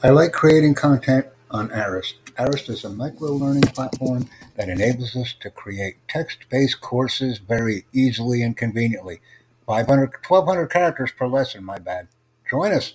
I like creating content on Arist. Arist is a micro-learning platform that enables us to create text-based courses very easily and conveniently. 500, 1200 characters per lesson, my bad. Join us.